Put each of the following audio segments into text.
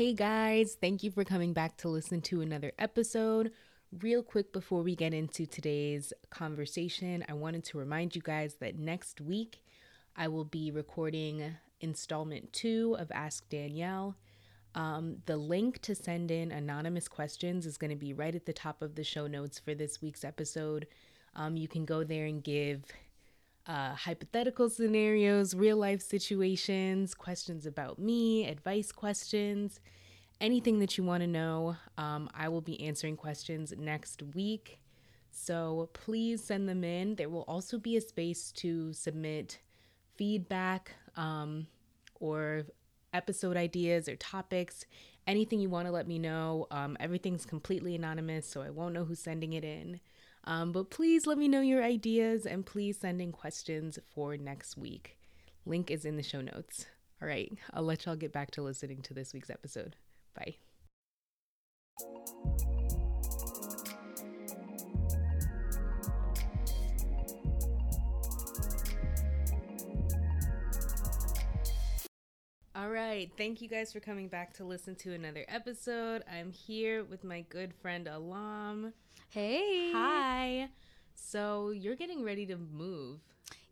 Hey guys, thank you for coming back to listen to another episode. Real quick before we get into today's conversation, I wanted to remind you guys that next week I will be recording installment two of Ask Danielle. Um, the link to send in anonymous questions is going to be right at the top of the show notes for this week's episode. Um, you can go there and give uh, hypothetical scenarios, real life situations, questions about me, advice questions, anything that you want to know. Um, I will be answering questions next week. So please send them in. There will also be a space to submit feedback um, or episode ideas or topics, anything you want to let me know. Um, everything's completely anonymous, so I won't know who's sending it in. Um, but please let me know your ideas and please send in questions for next week. Link is in the show notes. All right, I'll let y'all get back to listening to this week's episode. Bye. All right. Thank you guys for coming back to listen to another episode. I'm here with my good friend Alam. Hey. Hi. So you're getting ready to move.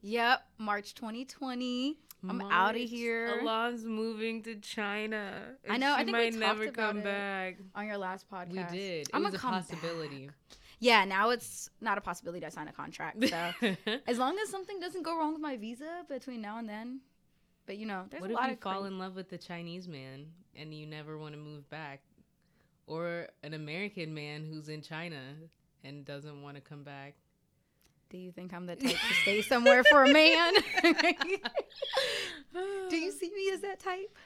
Yep, March 2020. I'm out of here. Alam's moving to China. I know, I think might talked never come back. On your last podcast. We did. It I'm was a possibility. back. Yeah, now it's not a possibility to sign a contract. So as long as something doesn't go wrong with my visa between now and then. But you know, there's what a if you of fall in love with the Chinese man and you never want to move back? Or an American man who's in China and doesn't want to come back? Do you think I'm the type to stay somewhere for a man? Do you see me as that type?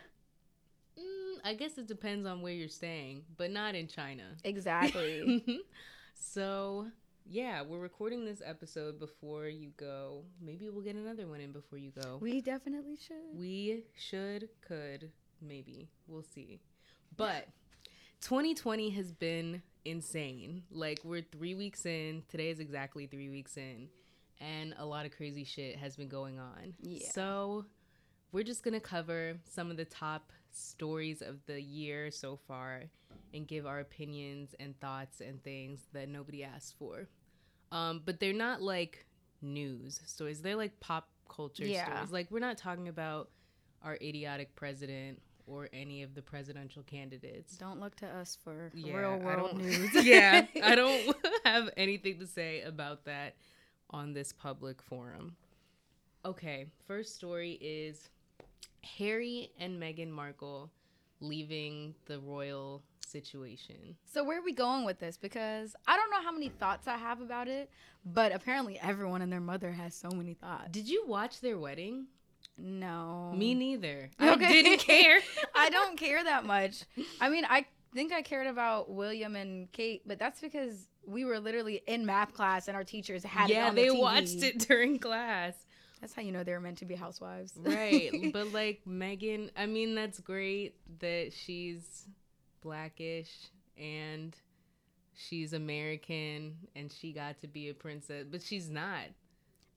Mm, I guess it depends on where you're staying, but not in China. Exactly. so, yeah, we're recording this episode before you go. Maybe we'll get another one in before you go. we definitely should. We should, could, maybe. We'll see. But 2020 has been insane. Like, we're three weeks in. Today is exactly three weeks in. And a lot of crazy shit has been going on. Yeah. So, we're just going to cover some of the top stories of the year so far and give our opinions and thoughts and things that nobody asked for. Um, but they're not like news stories. They're like pop culture Yeah. stories. Like we're not talking about our idiotic president or any of the presidential candidates. Don't look to us for Yeah, real I world don't- news. yeah, I don't have anything to say about that on this public forum. Okay, first story is Harry and Meghan Markle leaving the royal situation. So where are we going with this? Because I don't know how many thoughts I have about it, but apparently everyone and their mother has so many thoughts. Did you watch their wedding? No. Me neither. I Okay. didn't care. I don't care that much. I mean, I think I cared about William and Kate, but that's because we were literally in math class and our teachers had it yeah, the they TV. watched it during class. That's how you know they were meant to be housewives. right but like Meghan i mean that's great that she's blackish and she's american and she got to be a princess but she's not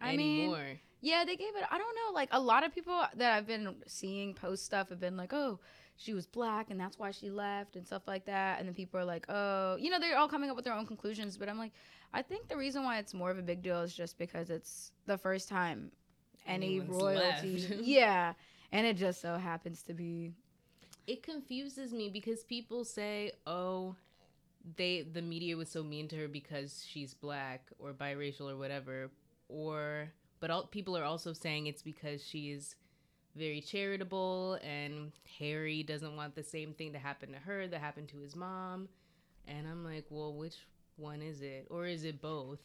I mean, Yeah, they gave it. I don't know. Like a lot of people that I've been seeing post stuff have been like, "Oh, she was black, and that's why she left," and stuff like that. And then people are like, "Oh, you know," they're all coming up with their own conclusions. But I'm like, I think the reason why it's more of a big deal is just because it's the first time any Anyone's royalty. yeah, and it just so happens to be. it confuses me because people say oh they the media was so mean to her because she's black or biracial or whatever or but all, people are also saying it's because she's very charitable and harry doesn't want the same thing to happen to her that happened to his mom and i'm like well which one is it or is it both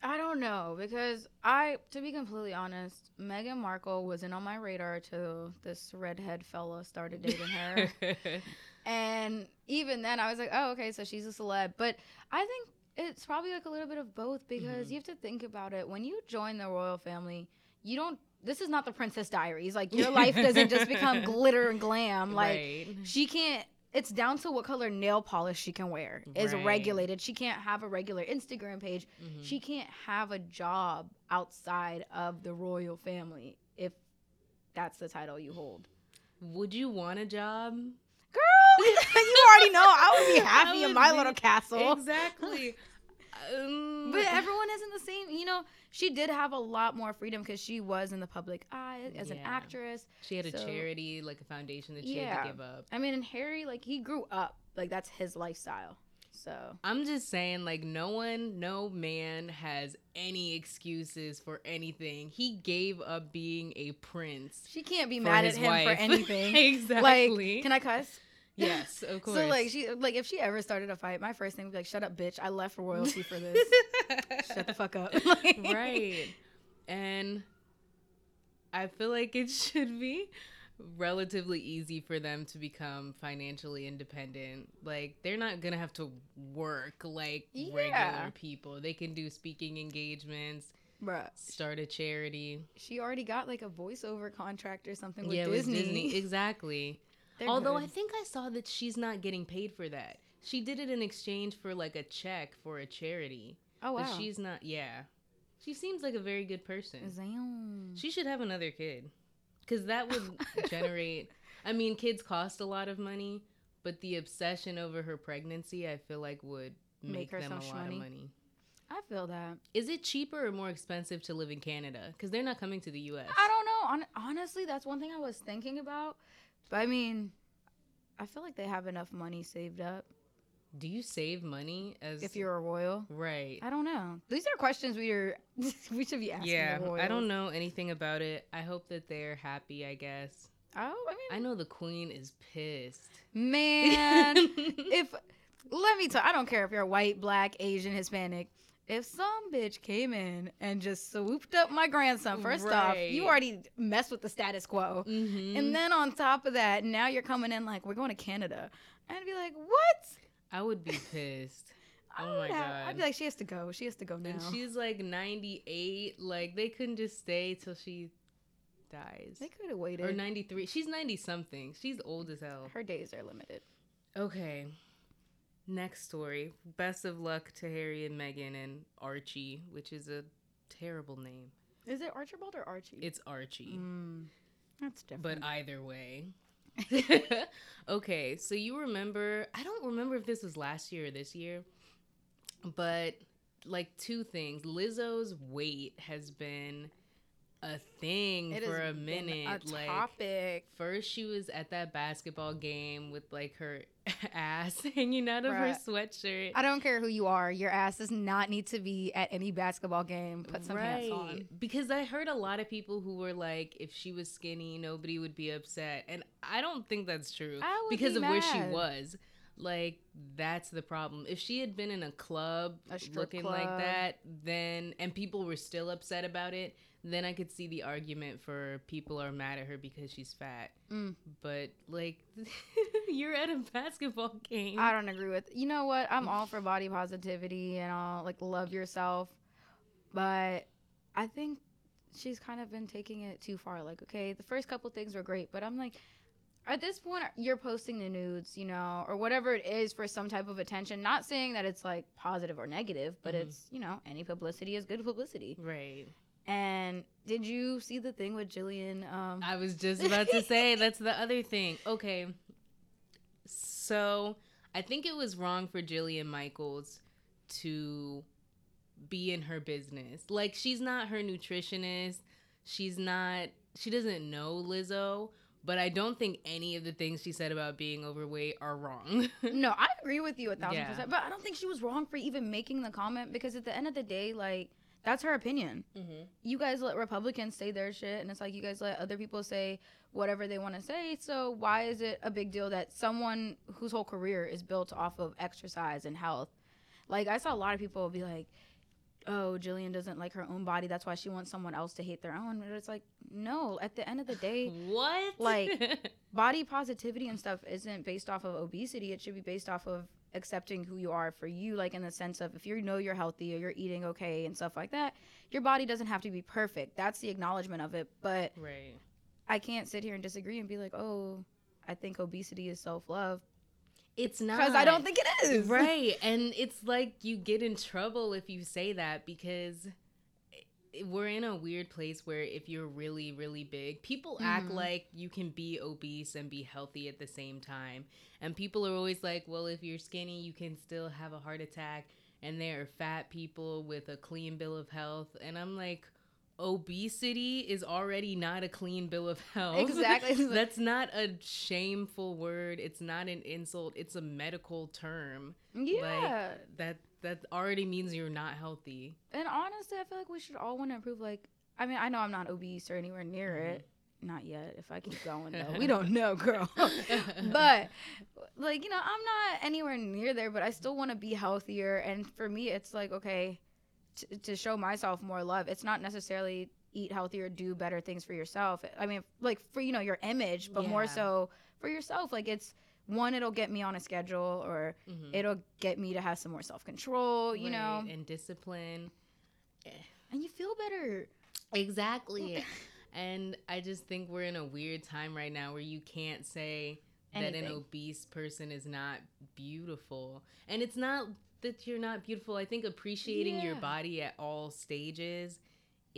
I don't know because I, to be completely honest, Meghan Markle wasn't on my radar till this redhead fella started dating her. And even then, I was like, oh, okay, so she's a celeb. But I think it's probably like a little bit of both because Mhm. you have to think about it. When you join the royal family, you don't, this is not the Princess Diaries. Like, your life doesn't just become glitter and glam. Like, right she can't, it's down to what color nail polish she can wear is Right. regulated. She can't have a regular Instagram page. Mhm. She can't have a job outside of the royal family if that's the title you hold. would you want a job Girl! I know. I would be happy in my be- little castle. Exactly. Um, But everyone isn't the same. You know, she did have a lot more freedom because she was in the public eye as an actress. she had a charity, like a foundation that she had to give up. I mean, and Harry, like, he grew up. Like, that's his lifestyle. So, I'm just saying, like, no one, no man has any excuses for anything. He gave up being a prince. she can't be mad at his him for anything. exactly. Like, can I cuss? Yes, of course. So like she like if she ever started a fight, my first thing would be like, "Shut up, bitch! I left royalty for this. Shut the fuck up." Like- right. And I feel like it should be relatively easy for them to become financially independent. Like they're not going to have to work like Yeah. regular people. They can do speaking engagements, Bruh, start a charity. she already got like a voiceover contract or something with yeah, Disney. with Disney. Exactly. They're Although I think I saw that she's not getting paid for that. She did it in exchange for like a check for a charity. oh wow, But she's not, yeah. She seems like a very good person. Damn. She should have another kid. Because that would generate. I mean, kids cost a lot of money, but the obsession over her pregnancy, I feel like, would make, Make her them a lot of money. I feel that. Is it cheaper or more expensive to live in Canada? Because they're not coming to the US. I don't know. Hon- honestly, that's one thing I was thinking about. But I mean, I feel like they have enough money saved up Do you save money as. if you're a royal. Right. I don't know. These are questions we are we should be asking. Yeah, I don't know anything about it. I hope that they're happy, I guess. Oh, I mean, I know the queen is pissed. man, if let me tell, I don't care if you're white, black, Asian, Hispanic. If some bitch came in and just swooped up my grandson, first off, you already messed with the status quo. Mhm. And then on top of that, now you're coming in like, we're going to Canada. I'd be like, what? I would be pissed. Oh my have- I'd be like, she has to go. She has to go now. And she's like 98. Like, they couldn't just stay till she dies. they could have waited. Or 93. She's 90 something. She's old as hell. Her days are limited. Okay. Next story. Best of luck to Harry and Meghan and Archie, which is a terrible name. Is it Archibald or Archie? It's Archie. Mm, that's different. But either way. okay, so you remember, I don't remember if this was last year or this year, but like two things. Lizzo's weight has been a thing It for a minute. A like topic. first she was at that basketball game with like her ass hanging out of her sweatshirt. I don't care who you are. Your ass does not need to be at any basketball game. Put some pants on. Because I heard a lot of people who were like, if she was skinny, nobody would be upset. And I don't think that's true. I would because be of where she was. Like, that's the problem. If she had been in a club A looking like that, then, and people were still upset about it, then I could see the argument for people are mad at her because she's fat. Mm. But, like, you're at a basketball game. I don't agree with. You know what? I'm all for body positivity and all like love yourself, but I think she's kind of been taking it too far. Like, okay, the first couple things were great, but I'm like, at this point, you're posting the nudes, you know, or whatever it is for some type of attention. Not saying that it's like positive or negative, but Mhm. it's you know, any publicity is good publicity. right. And did you see the thing with Jillian? Um, I was just about to say that's the other thing. Okay. So I think it was wrong for Jillian Michaels to be in her business. Like she's not her nutritionist. She's not she doesn't know Lizzo, but I don't think any of the things she said about being overweight are wrong. No, I agree with you a thousand Yeah. percent. But I don't think she was wrong for even making the comment because at the end of the day, like that's her opinion. mm-hmm. You guys let Republicans say their shit, and it's like you guys let other people say whatever they want to say. So why is it a big deal that someone whose whole career is built off of exercise and health? Like I saw a lot of people be like, "Oh, Jillian doesn't like her own body. That's why she wants someone else to hate their own." But it's like, no. At the end of the day, What? Like- body positivity and stuff isn't based off of obesity. It should be based off of accepting who you are for you, like in the sense of if you know you're healthy or you're eating okay and stuff like that, your body doesn't have to be perfect. That's the acknowledgement of it. But right. I can't sit here and disagree and be like, oh, I think obesity is self love. It's not Because I don't think it is. right and it's like you get in trouble if you say that because we're in a weird place where if you're really really big people act Mhm. like you can be obese and be healthy at the same time. And people are always like well if you're skinny you can still have a heart attack. And there are fat people with a clean bill of health. And i'm like obesity is already not a clean bill of health. Exactly. That's not a shameful word. It's not an insult. It's a medical term. Yeah. that that already means you're not healthy and honestly, I feel like we should all want to improve. Like, I mean, I know I'm not obese or anywhere near Mm-hmm. it. Not yet. If I keep going though, we don't know, girl. but like, you know, I'm not anywhere near there. But I still want to be healthier. And for me, it's like okay, t- to show myself more love. It's not necessarily eat healthier, do better things for yourself. I mean, like for you know your image, but more so for yourself. Like it's one, it'll get me on a schedule, or Mhm. it'll get me to have some more self control. You know, and discipline. And you feel better. exactly. And i just think we're in a weird time right now where you can't say that an obese person is not beautiful. And it's not that you're not beautiful. I think appreciating your body at all stages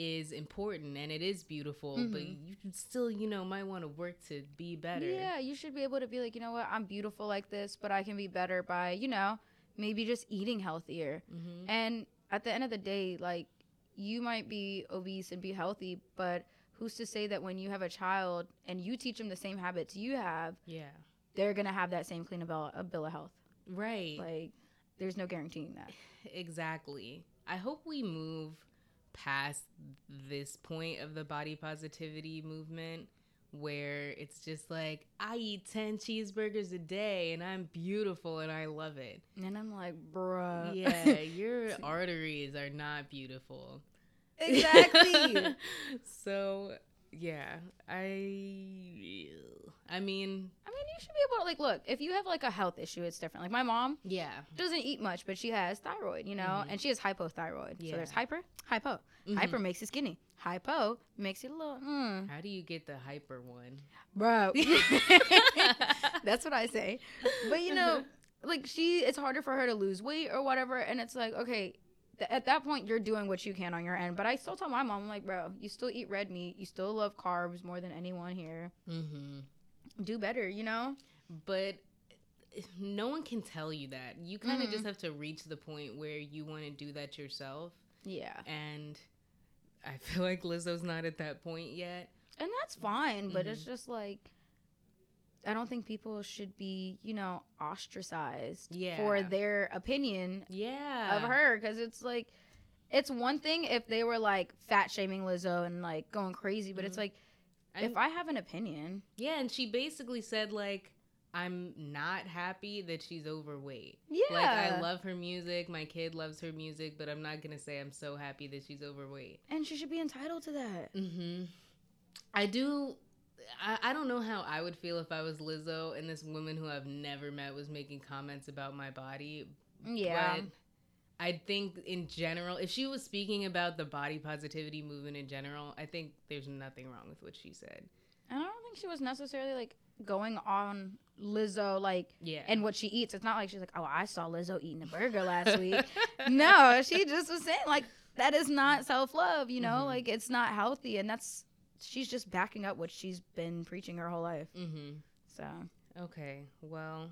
is important and it is beautiful but Mhm. you still you know might want to work to be better Yeah, you should be able to be like, you know what, I'm beautiful like this, but I can be better by, you know, maybe just eating healthier. hmm And at the end of the day, like, you might be obese and be healthy, but who's to say that when you have a child and you teach them the same habits you have, yeah they're gonna have that same clean bill, a bill of health? right Like, there's no guaranteeing that. Exactly. I hope we move past this point of the body positivity movement where it's just like I eat 10 cheeseburgers a day and I'm beautiful and I love it. And I'm like, bruh. Yeah, your arteries are not beautiful. exactly. so, yeah, I I mean, I mean, you should be able to like look. If you have like a health issue, it's different. Like my mom yeah. doesn't eat much, but she has thyroid, you know, Mhm. and she has hypothyroid. yeah. So there's hyper, hypo. Mhm. Hyper makes you skinny. Hypo makes you a little, mm. How do you get the hyper one? bro. That's what I say. But you know, like she, it's harder for her to lose weight or whatever, and it's like okay. th- At that point, you're doing what you can on your end, but I still tell my mom, I'm like, bro, you still eat red meat, you still love carbs more than anyone here. mhm. Do better, you know. but no one can tell you that. You kind of Mhm. just have to reach the point where you want to do that yourself. Yeah, And I feel like Lizzo's not at that point yet. and that's fine, but it's Mm-hmm. just like I don't think people should be, you know, ostracized Yeah. for their opinion Yeah. of her because it's like it's one thing if they were like fat shaming Lizzo and like going crazy, but it's Mhm. like If I have an opinion, yeah, and she basically said like I'm not happy that she's overweight. yeah, Like I love her music, my kid loves her music, but I'm not going to say I'm so happy that she's overweight. and she should be entitled to that. Mhm. I do I, I don't know how I would feel if I was Lizzo and this woman who I've never met was making comments about my body, Yeah, But I think in general, if she was speaking about the body positivity movement in general, I think there's nothing wrong with what she said. and I don't think she was necessarily like going on Lizzo like Yeah. and what she eats. It's not like she's like, oh, I saw Lizzo eating a burger last week. no, she just was saying like that is not self love. You know, Mhm. like it's not healthy, and that's she's just backing up what she's been preaching her whole life. mm-hmm. So Okay. Well,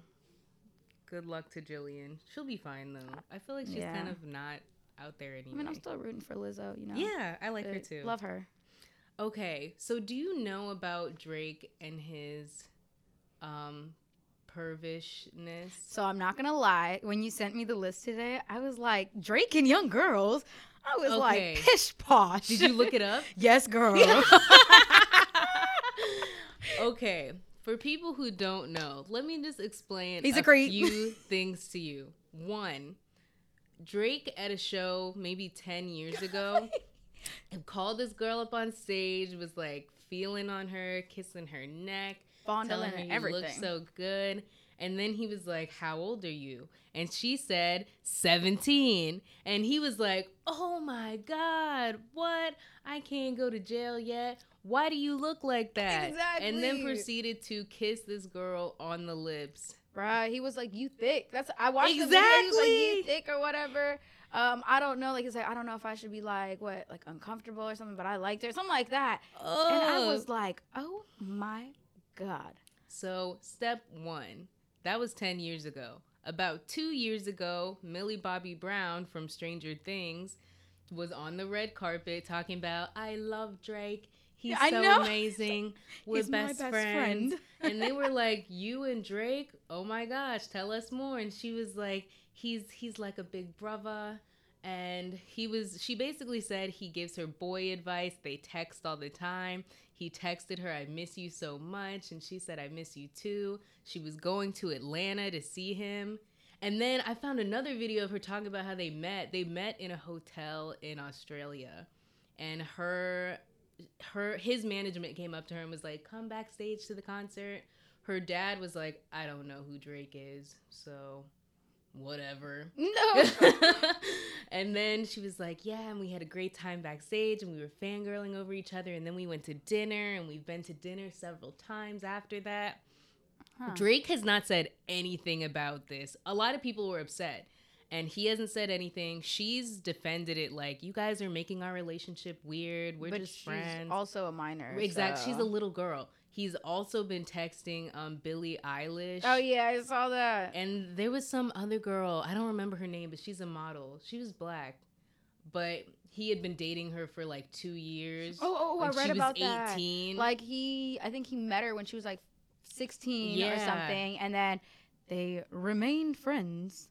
good luck to Jillian. She'll be fine though. I feel like she's kind of not out there anyway. I mean, I'm still rooting for Lizzo. You know, yeah, I like her too. Love her. Okay, so do you know about Drake and his um pervishness? So I'm not gonna lie. When you sent me the list today, I was like Drake and young girls. I was Okay. like pish posh. Did you look it up? yes, girl. okay, for people who don't know, let me just explain He's a creep. few things to you. One, Drake at a show maybe 10 years ago called this girl up on stage, was like feeling on her, kissing her neck, telling Fondling her everything. look so good. And then he was like, How old are you? And she said, 17. And he was like, Oh my God, what? I can't go to jail yet. Why do you look like that? And then proceeded to kiss this girl on the lips Bruh, he was like, "You thick." That's I watched the video. He was like, "You thick" or whatever. Um, I don't know. Like he's like, I don't know if I should be like what, like uncomfortable or something, but I liked it, something like that. And I was like, oh my god. So, step one, that was 10 years ago. About two years ago, Millie Bobby Brown from Stranger Things was on the red carpet talking about, I love Drake. He's Yeah, so amazing. We're He's my best, best friends. friend. and they were like, You and Drake? Oh my gosh, tell us more. And she was like, He's he's like a big brother. And he was she basically said he gives her boy advice. They text all the time. He texted her, I miss you so much. And she said, I miss you too. She was going to Atlanta to see him. And then I found another video of her talking about how they met. They met in a hotel in Australia. And her her his management came up to her and was like, "Come backstage to the concert." Her dad was like, "I don't know who Drake is." So, whatever. No. and then she was like, Yeah, and we had a great time backstage and we were fangirling over each other. And then we went to dinner and we've been to dinner several times after that. Huh. Drake has not said anything about this. A lot of people were upset. And he hasn't said anything. She's defended it like, you guys are making our relationship weird. We're but just she's friends. also a minor. exactly. She's a little girl. He's also been texting um, Billie Eilish. Oh yeah, I saw that. And there was some other girl, I don't remember her name, but she's a model. She was black. But he had been dating her for like two years. Oh, oh, I when read she was about that. 18. Like he, I think he met her when she was like 16 or something, and then they remained friends.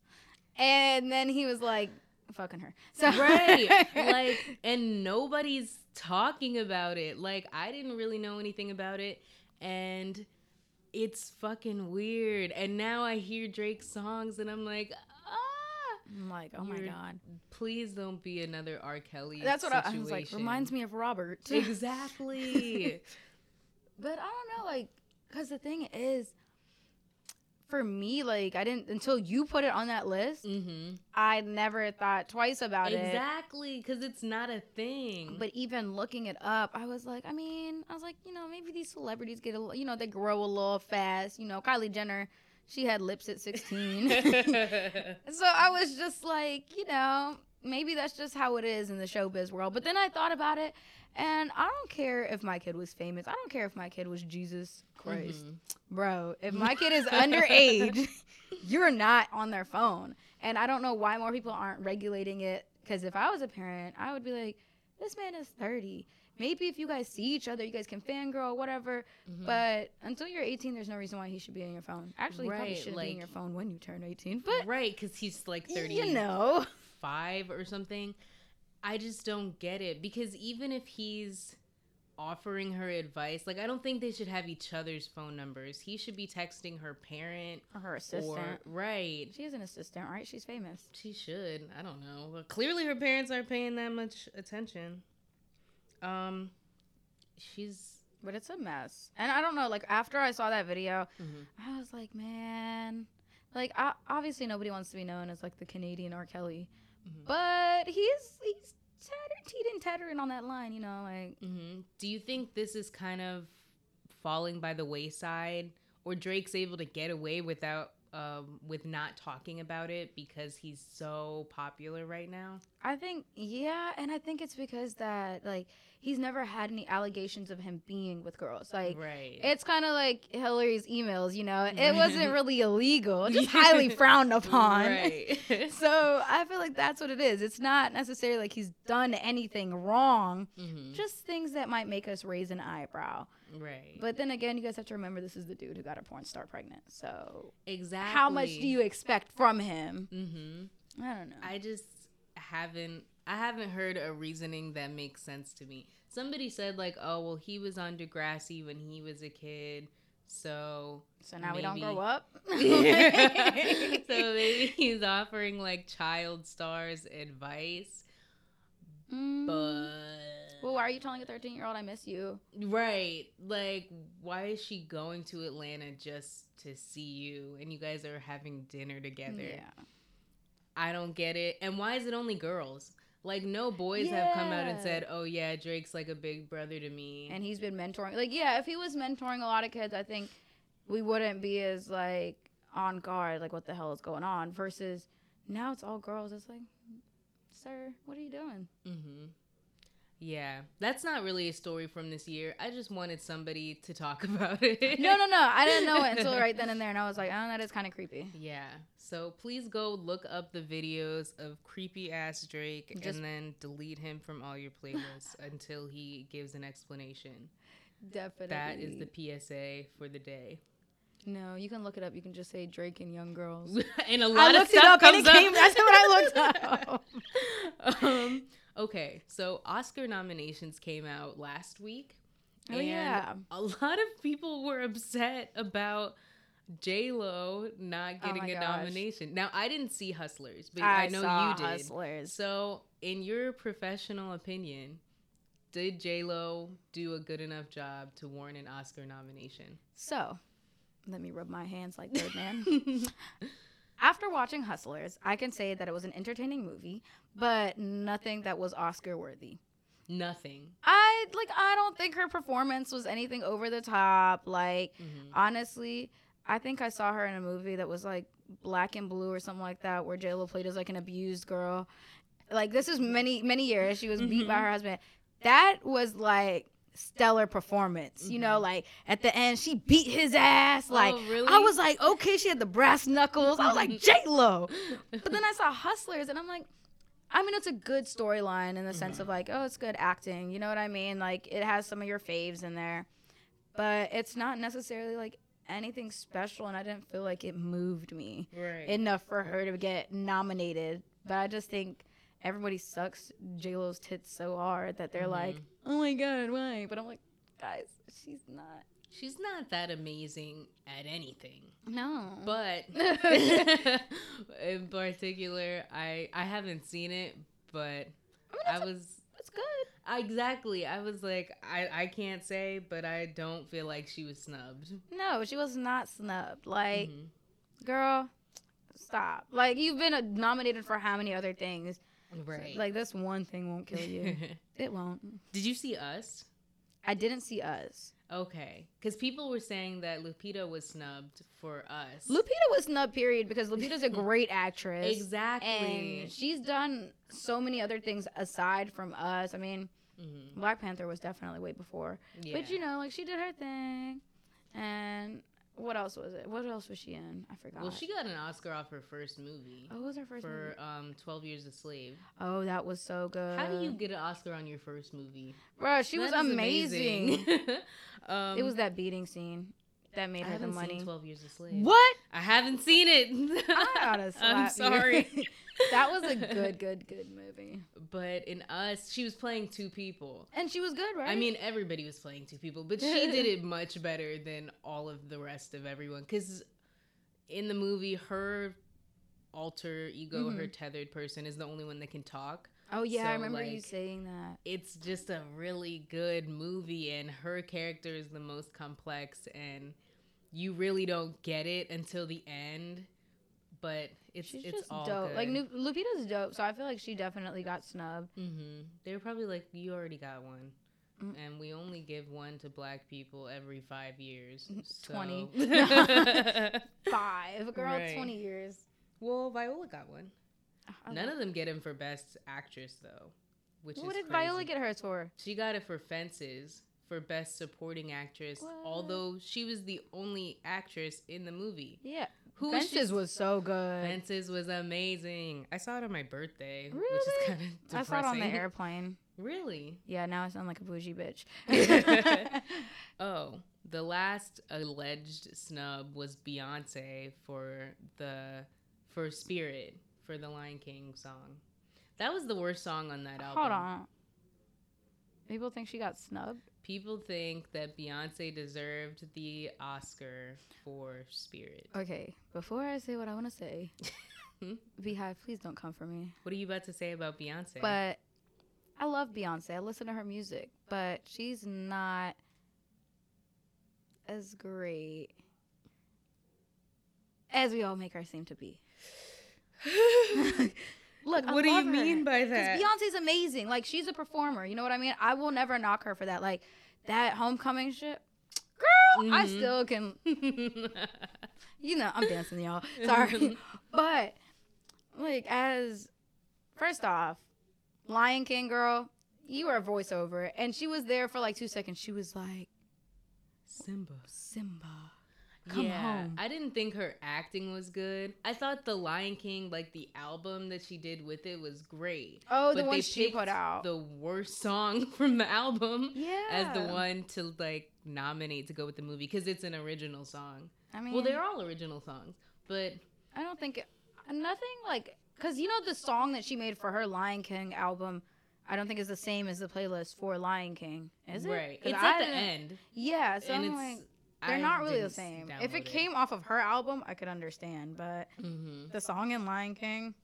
And then he was like fucking her. So right. Like, and nobody's talking about it. Like, I didn't really know anything about it. And it's fucking weird. And now I hear Drake's songs and I'm like, ah. I'm like, oh my god. Please don't be another R. Kelly. That's what I, I was like. Reminds me of Robert. Exactly. But I don't know, like, because the thing is, for me, like, I didn't until you put it on that list. mm-hmm. I never thought twice about it. Exactly, because it's not a thing. But even looking it up, I was like, I mean, I was like, you know, maybe these celebrities get a, you know, they grow a little fast. You know, Kylie Jenner, she had lips at 16. so I was just like, you know, maybe that's just how it is in the showbiz world. But then I thought about it, and I don't care if my kid was famous. I don't care if my kid was Jesus Christ. Mhm. Bro, if my kid is underage, you're not on their phone. And I don't know why more people aren't regulating it. Because if I was a parent, I would be like, this man is 30. Maybe if you guys see each other, you guys can fangirl, whatever. Mhm. But until you're 18, there's no reason why he should be on your phone. Actually, he probably shouldn't be on your phone when you turn 18. But, right, because he's like 30. you know. five or something. I just don't get it because even if he's offering her advice, like I don't think they should have each other's phone numbers. He should be texting her parent Or her assistant. or right. She is an assistant, right? She's famous. She should. I don't know. But clearly her parents aren't paying that much attention. Um she's But it's a mess. And I don't know, like, after I saw that video, mhm. I was like, man, like o- obviously nobody wants to be known as like the Canadian R. Kelly, Mhm. but he's he's tatter teeting tattering on that line, you know, like Mhm. Do you think this is kind of falling by the wayside, or Drake's able to get away without um, with not talking about it because he's so popular right now? I think yeah, and I think it's because that like he's never had any allegations of him being with girls, like. right. It's kind of like Hillary's emails, you know. It wasn't really illegal, just highly frowned upon. Right. So I feel like that's what it is. It's not necessarily like he's done anything wrong, Mhm. just things that might make us raise an eyebrow. Right. But then again, you guys have to remember this is the dude who got a porn star pregnant. So exactly. how much do you expect from him? Mm-hmm. I don't know. I just haven't. I haven't heard a reasoning that makes sense to me. Somebody said like, "Oh, well, he was on Degrassi when he was a kid, so so now we don't grow up. so maybe he's offering like child stars advice." Mm. But well, why are you telling a 13 year old I miss you? right, like, why is she going to Atlanta just to see you, and you guys are having dinner together? Yeah. I don't get it. And why is it only girls? Like no boys have come out and said, "Oh yeah, Drake's like a big brother to me." And he's been mentoring. Like, yeah, if he was mentoring a lot of kids, I think we wouldn't be as like on guard, like what the hell is going on. Versus now it's all girls. It's like, sir, what are you doing? Mm-hmm. Yeah, that's not really a story from this year. I just wanted somebody to talk about it. No, no, no. I didn't know it until right then and there, and I was like, oh, that is kind of creepy. Yeah. So please go look up the videos of creepy ass Drake Just- and then delete him from all your playlists until he gives an explanation. Definitely. That is the PSA for the day. No, you can look it up. You can just say Drake and young girls. and a lot of looked it stuff up and it comes came. That's what I looked up. um, okay, so Oscar nominations came out last week. Oh, and yeah. A lot of people were upset about J Lo not Oh getting my a gosh. nomination. Now I didn't see Hustlers, but I, know saw you did. Hustlers. So, in your professional opinion, did J Lo do a good enough job to warrant an Oscar nomination? So, let me rub my hands like Birdman. After watching Hustlers, I can say that it was an entertaining movie, but nothing that was Oscar worthy. Nothing. I like I don't think her performance was anything over the top. Like Mhm. honestly, I think I saw her in a movie that was like Black and Blue or something like that, where J Lo played as like an abused girl. Like this is many many years. She was beat by Mhm. her husband. That was like stellar performance. You know, Mhm. like at the end she beat his ass. Like Oh, really? I was like, okay, she had the brass knuckles. I was like J Lo. But then I saw Hustlers and I'm like, I mean, it's a good storyline in the sense of like, oh, it's good acting. You know what I mean? Like, it has some of your faves in there, but it's not necessarily like anything special. And I didn't feel like it moved me right. enough for her to get nominated. But I just think everybody sucks J Lo's tits so hard that they're like, Mhm. Oh my god, why? But I'm like, guys, she's not. She's not that amazing at anything. No, But in particular, I I haven't seen it, but I mean, I was it's good. exactly. I was like, I I can't say, but I don't feel like she was snubbed. No, she was not snubbed. Like. Mhm. girl stop like you've been nominated for how many other things Right. like this one thing won't kill you it won't Did you see Us? i didn't see us Okay, because people were saying that Lupita was snubbed for Us. lupita was snubbed period because lupita's a great actress exactly. and she's done so many other things aside from us i mean Mhm. black panther was definitely way before Yeah. but you know like she did her thing and what else was it what else was she in i forgot well, she got an Oscar off her first movie oh what was her first for movie? um Twelve Years a Slave. oh that was so good How do you get an Oscar on your first movie? bro she was That is amazing. um, it was that beating scene that made I her the money. Twelve Years a Slave. What? I haven't seen it. I I'm slap you. sorry. that was a good, good, good movie. but in Us, she was playing two people. And she was good, right? I mean, everybody was playing two people, but she did it much better than all of the rest of everyone. Because in the movie, her alter ego, her mm-hmm. tethered person, is the only one that can talk. oh yeah, I so, remember you saying that. It's just a really good movie, and her character is the most complex, and you really don't get it until the end. But it's She's it's just all dope. good. Like Lupita's dope, so I feel like she definitely got snubbed. hmm They were probably like, "You already got one." Mm. And we only give one to black people every five years. So. 20. Five, girl, Right. twenty years. well, Viola got one. I None of them get him for best actress though, which What did Viola crazy. get hers for? She got it for Fences for best supporting actress, What? although she was the only actress in the movie. Yeah, Who was Fences she- was so good. Fences was amazing. I saw it on my birthday, which Really? is kind of I saw it on the airplane. Really? Yeah, now I sound like a bougie bitch. Oh, the last alleged snub was Beyonce for the for Spirit for the Lion King song. That was the worst song on that album. Hold on. People think she got snubbed. People think that Beyonce deserved the Oscar for Spirit. Okay, before I say what I want to say, Hmm? BeyHive, please don't come for me. What are you about to say about Beyonce? But I love Beyonce. I listen to her music, but she's not as great as we all make her seem to be. Look, I what do you her. mean by that? Because Beyonce's amazing. Like she's a performer. You know what I mean? I will never knock her for that. Like that homecoming shit. Girl, I mm-hmm. still can. You know, I'm dancing, y'all. Sorry, but like as first off, Lion King girl, you are a voiceover, and she was there for like two seconds. She was like, Simba. Simba, come yeah, home. I didn't think her acting was good. I thought the Lion King, like the album that she did with it, was great. Oh, the one she put picked out. The worst song from the album yeah, as the one to like nominate to go with the movie because it's an original song. I mean, Well, they're all original songs, but I don't think it, nothing like because you know the song that she made for her Lion King album. I don't think is the same as the playlist for Lion King, is it? right, it's I at the end, Yeah, so and I'm it's like, they're I not really the same. If it came off of her album, I could understand, but Mhm. the song in Lion King,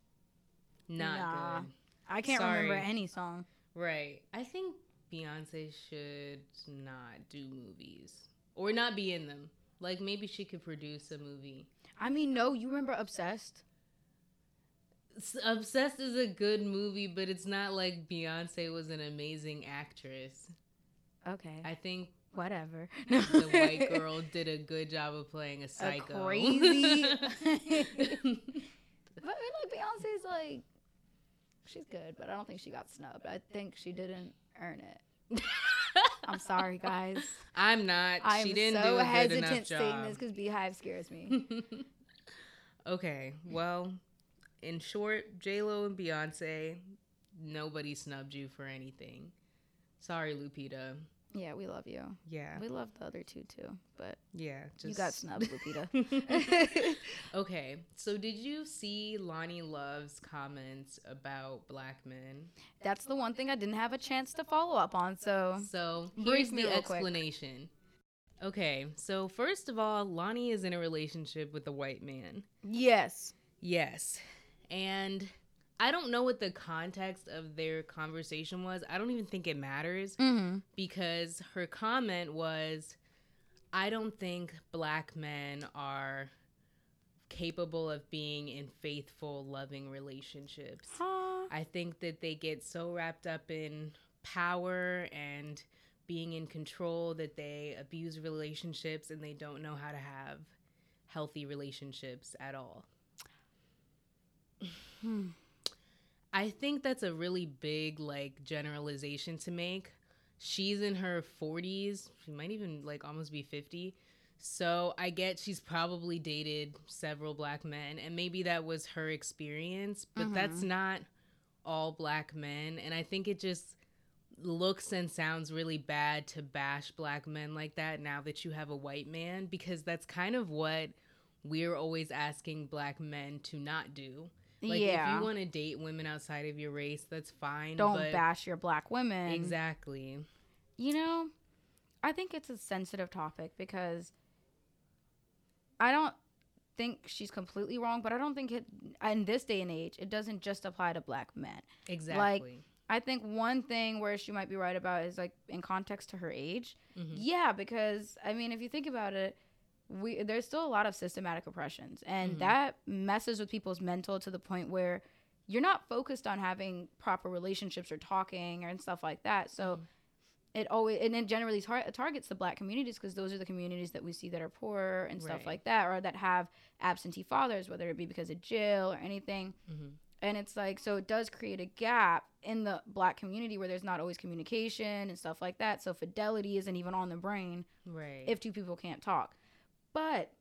not Nah. good. I can't remember any song. Right. I think Beyonce should not do movies or not be in them. Like maybe she could produce a movie. I mean, no, you remember Obsessed? Obsessed is a good movie, but it's not like Beyonce was an amazing actress. Okay, I think whatever. the white girl did a good job of playing a psycho. A crazy- But I mean, like Beyonce's like, she's good, but I don't think she got snubbed. I think she didn't earn it. I'm sorry, guys. I'm not. I'm she didn't so do a good hesitant enough saying job. this because BeyHive scares me. okay, well, in short, J Lo and Beyonce, nobody snubbed you for anything. Sorry, Lupita. Yeah, we love you. Yeah, We love the other two too, but yeah. Just... you got snubbed, Lupita. okay, so did you see Loni Love's comments about black men? That's the one thing I didn't have a chance to follow up on. So So Brief here's me the real quick. explanation. Okay, so first of all, Lonnie is in a relationship with a white man. yes, Yes. And I don't know what the context of their conversation was. I don't even think it matters mm-hmm. because her comment was I don't think black men are capable of being in faithful, loving relationships. I think that they get so wrapped up in power and being in control that they abuse relationships and they don't know how to have healthy relationships at all. Hmm. I think that's a really big like generalization to make. She's in her 40s. She might even like almost be 50. So I get she's probably dated several black men and maybe that was her experience, but mm-hmm. that's not all black men and I think it just looks and sounds really bad to bash black men like that now that you have a white man because that's kind of what we're always asking black men to not do. Like if you want to date women outside of your race, that's fine. Don't bash your black women. Exactly. You know, I think it's a sensitive topic because I don't think she's completely wrong, but I don't think it in this day and age it doesn't just apply to black men. Exactly. Like I think one thing where she might be right about is like in context to her age. Mhm. Yeah, because I mean, if you think about it, we there's still a lot of systematic oppressions, and Mhm. that messes with people's mental to the point where you're not focused on having proper relationships or talking or and stuff like that. So Mhm. it always and it generally tar- targets the black communities because those are the communities that we see that are poor and stuff like that, or that have absentee fathers, whether it be because of jail or anything Mhm. and it's like so it does create a gap in the black community where there's not always communication and stuff like that so fidelity isn't even on the brain Right. if two people can't talk but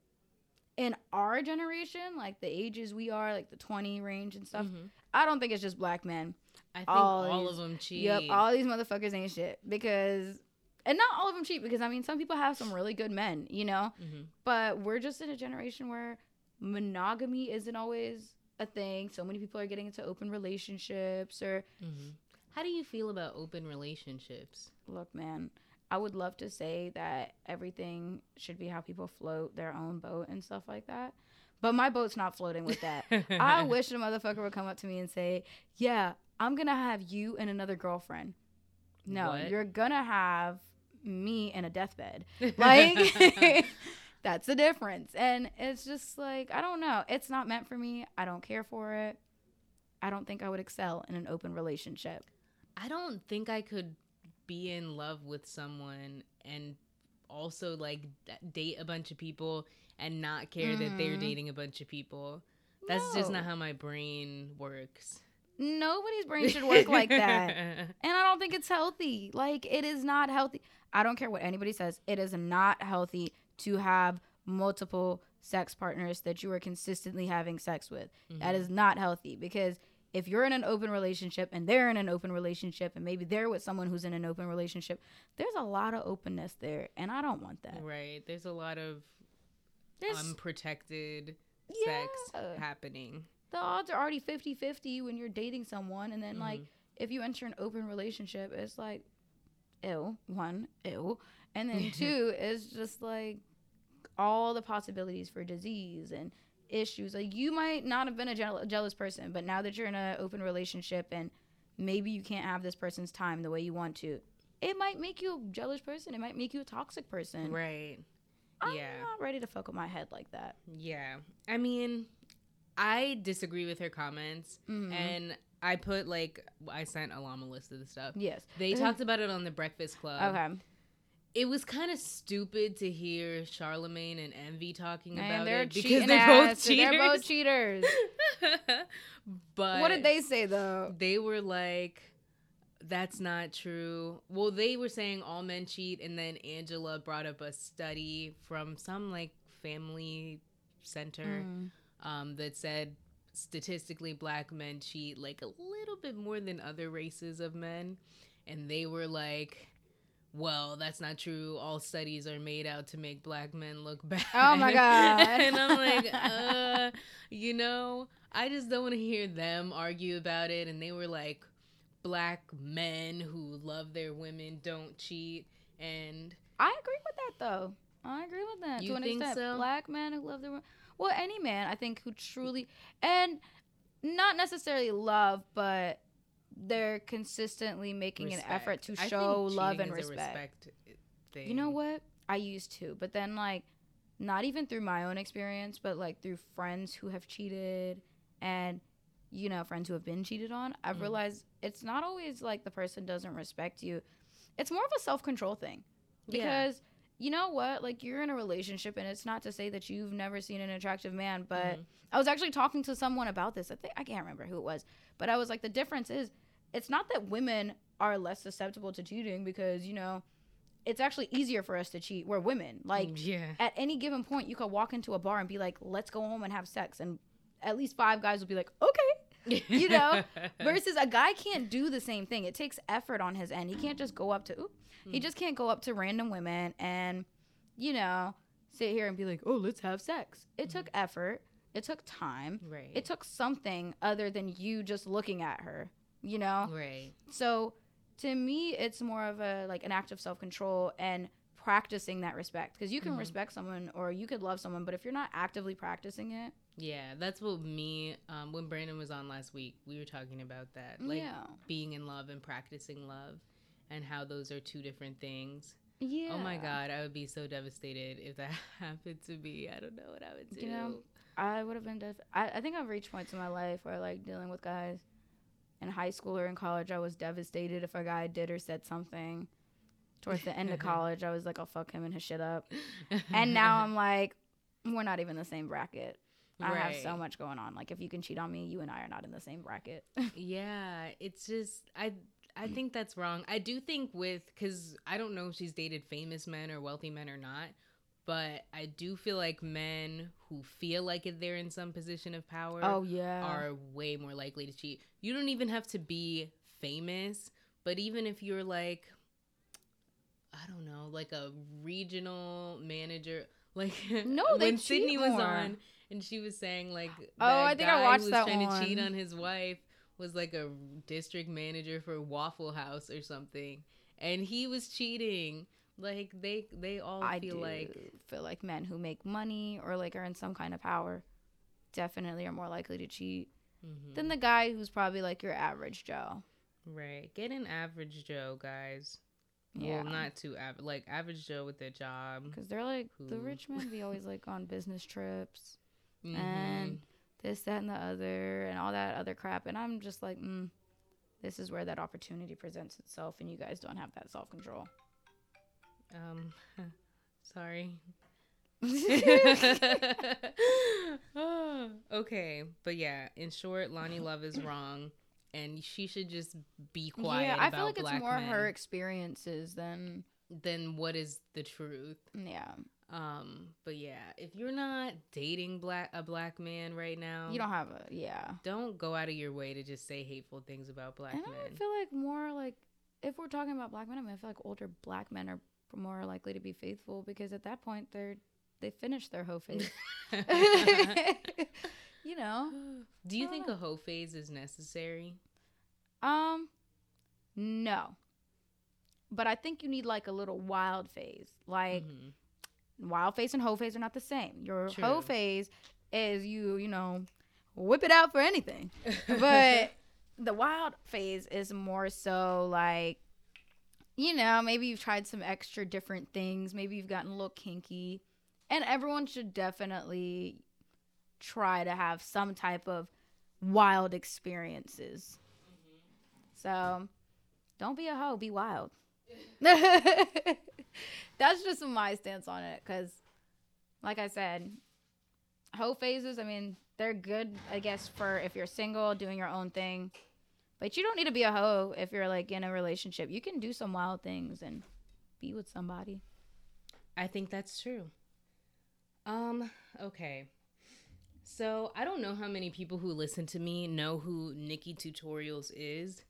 in our generation like the ages we are like the 20 range and stuff Mhm. i don't think it's just black men I think all all, these- of them cheat. yep all these motherfuckers ain't shit because and not all of them cheat because i mean some people have some really good men you know Mhm. but we're just in a generation where monogamy isn't always a thing. So many people are getting into open relationships or Mhm. How do you feel about open relationships? look, man, I would love to say that everything should be how people float their own boat and stuff like that. But my boat's not floating with that. I wish a motherfucker would come up to me and say, "Yeah, I'm gonna have you and another girlfriend." No, What? you're gonna have me in a deathbed. Like that's the difference. And it's just like I don't know. It's not meant for me. I don't care for it. I don't think I would excel in an open relationship. I don't think I could be in love with someone and also like date a bunch of people and not care that they're Mhm. dating a bunch of people. That's just not how my brain works. Nobody's brain should work like that. And I don't think it's healthy. Like it is not healthy. I don't care what anybody says. It is not healthy to have multiple sex partners that you are consistently having sex with. That is not healthy because if you're in an open relationship and they're in an open relationship and maybe they're with someone who's in an open relationship, there's a lot of openness there and I don't want that. Right. There's a lot of There's unprotected Yeah. sex happening. the odds are already 50-50 when you're dating someone and then like Mhm. if you enter an open relationship it's like ew one ew and then two is just like all the possibilities for disease and issues like you might not have been a jeal- jealous person but now that you're in an open relationship and maybe you can't have this person's time the way you want to it might make you a jealous person it might make you a toxic person Right. Yeah, I'm yeah. not ready to fuck with my head like that Yeah. I mean, I disagree with her comments Mhm. and I put like I sent Alama a list of the stuff. yes They talked about it on the Breakfast Club. okay It was kind of stupid to hear Charlemagne and Envy talking about it because cheating they're ass. both cheaters. They're both cheaters. but what did they say though? They were like, "That's not true." Well, they were saying all men cheat, and then Angela brought up a study from some like family center Mm. um, that said statistically black men cheat like a little bit more than other races of men, and they were like. Well, that's not true. All studies are made out to make black men look bad. Oh my God. and I'm like, uh, you know, I just don't want to hear them argue about it. And they were like, black men who love their women don't cheat. And I agree with that though. I agree with that. You to think so? Black men who love their wo- well, any man I think who truly and not necessarily love, but they're consistently making an effort to respect. I show love and respect. respect. You know what? I used to, but then like not even through my own experience, but like through friends who have cheated and you know, friends who have been cheated on, I've Mhm. realized it's not always like the person doesn't respect you. It's more of a self-control thing. Yeah. Because you know what? Like you're in a relationship and it's not to say that you've never seen an attractive man, but Mhm. I was actually talking to someone about this. I think I can't remember who it was, but I was like the difference is it's not that women are less susceptible to cheating because, you know, it's actually easier for us to cheat. We're women. Like yeah. at any given point, you could walk into a bar and be like, "Let's go home and have sex," and at least five guys will be like, "Okay." you know, Versus a guy can't do the same thing. It takes effort on his end. He can't just go up to. Oop, He Mm. just can't go up to random women and, you know, sit here and be like, "Oh, let's have sex." It took effort. It took time. right. It took something other than you just looking at her. You know. right. So to me, it's more of a like an act of self control and practicing that respect because you can Mhm. respect someone or you could love someone, but if you're not actively practicing it, Yeah, that's what me. Um, when Brandon was on last week, we were talking about that, like yeah, being in love and practicing love, and how those are two different things. yeah. Oh my god, I would be so devastated if that happened to me. I don't know what I would do. You know, I would have been. Def- I, I think I've reached points in my life where like dealing with guys in high school or in college, I was devastated if a guy did or said something. Towards the end of college, I was like, I'll fuck him and his shit up. And now I'm like, we're not even the same bracket. I have so much going on. Like, if you can cheat on me, you and I are not in the same bracket. Yeah, it's just I I mm. think that's wrong. I do think with cuz I don't know if she's dated famous men or wealthy men or not, but I do feel like men who feel like they're in some position of power oh yeah. are way more likely to cheat. You don't even have to be famous, but even if you're like I don't know, like a regional manager, like No, when Sydney was more. on and she was saying like Oh, that I think I watched who was that trying to cheat on his wife was like a district manager for Waffle House or something, and he was cheating. Like they they all I feel like feel like men who make money or like are in some kind of power definitely are more likely to cheat Mhm. than the guy who's probably like your average Joe. right. Get an average Joe, guys. Yeah. Well, not too average. Like average Joe with their job. Because they're like the rich men be always like on business trips Mhm. and this, that, and the other, and all that other crap. And I'm just like, mm, this is where that opportunity presents itself, and you guys don't have that self control. Um, Sorry. okay, but yeah, in short, Loni Love is wrong, and she should just be quiet. yeah, I feel like it's more men her experiences than than what is the truth. yeah. Um, but yeah, if you're not dating black a black man right now, You don't have a yeah. don't go out of your way to just say hateful things about black And men. I feel like more like if we're talking about black men, I mean, I feel like older black men are more likely to be faithful because at that point they're they finished their hoe phase. you know. Do you think don't a hoe phase is necessary? Um, no. But I think you need like a little wild phase. Like Mhm. wild phase and hoe phase are not the same. Your True. hoe phase is you, you know, whip it out for anything. But the wild phase is more so like, you know, maybe you've tried some extra different things. Maybe you've gotten a little kinky. And everyone should definitely try to have some type of wild experiences. So don't be a hoe, be wild. That's just my stance on it. Because, like I said, hoe phases, I mean, they're good, I guess, for if you're single, doing your own thing. But you don't need to be a hoe if you're like in a relationship. You can do some wild things and be with somebody. I think that's true. Um, okay. So I don't know how many people who listen to me know who Nikkie Tutorials is.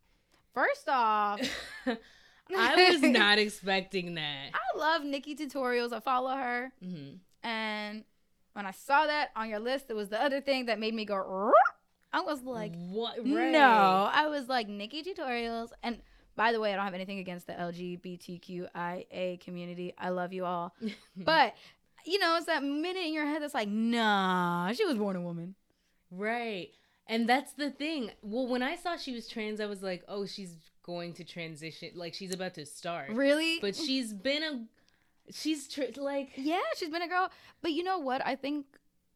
First off, I was not expecting that. I love Nikkie tutorials. I follow her. hmm And when I saw that on your list, it was the other thing that made me go. I was like, what? Right. no. I was like, Nikkie tutorials. And by the way, I don't have anything against the LGBTQIA community. I love you all. but, you know, it's that minute in your head that's like, nah, she was born a woman. Right. And that's the thing. Well, when I saw she was trans, I was like, oh, she's going to transition. Like, she's about to start. Really? But she's been a. She's tr- like. Yeah, she's been a girl. But you know what? I think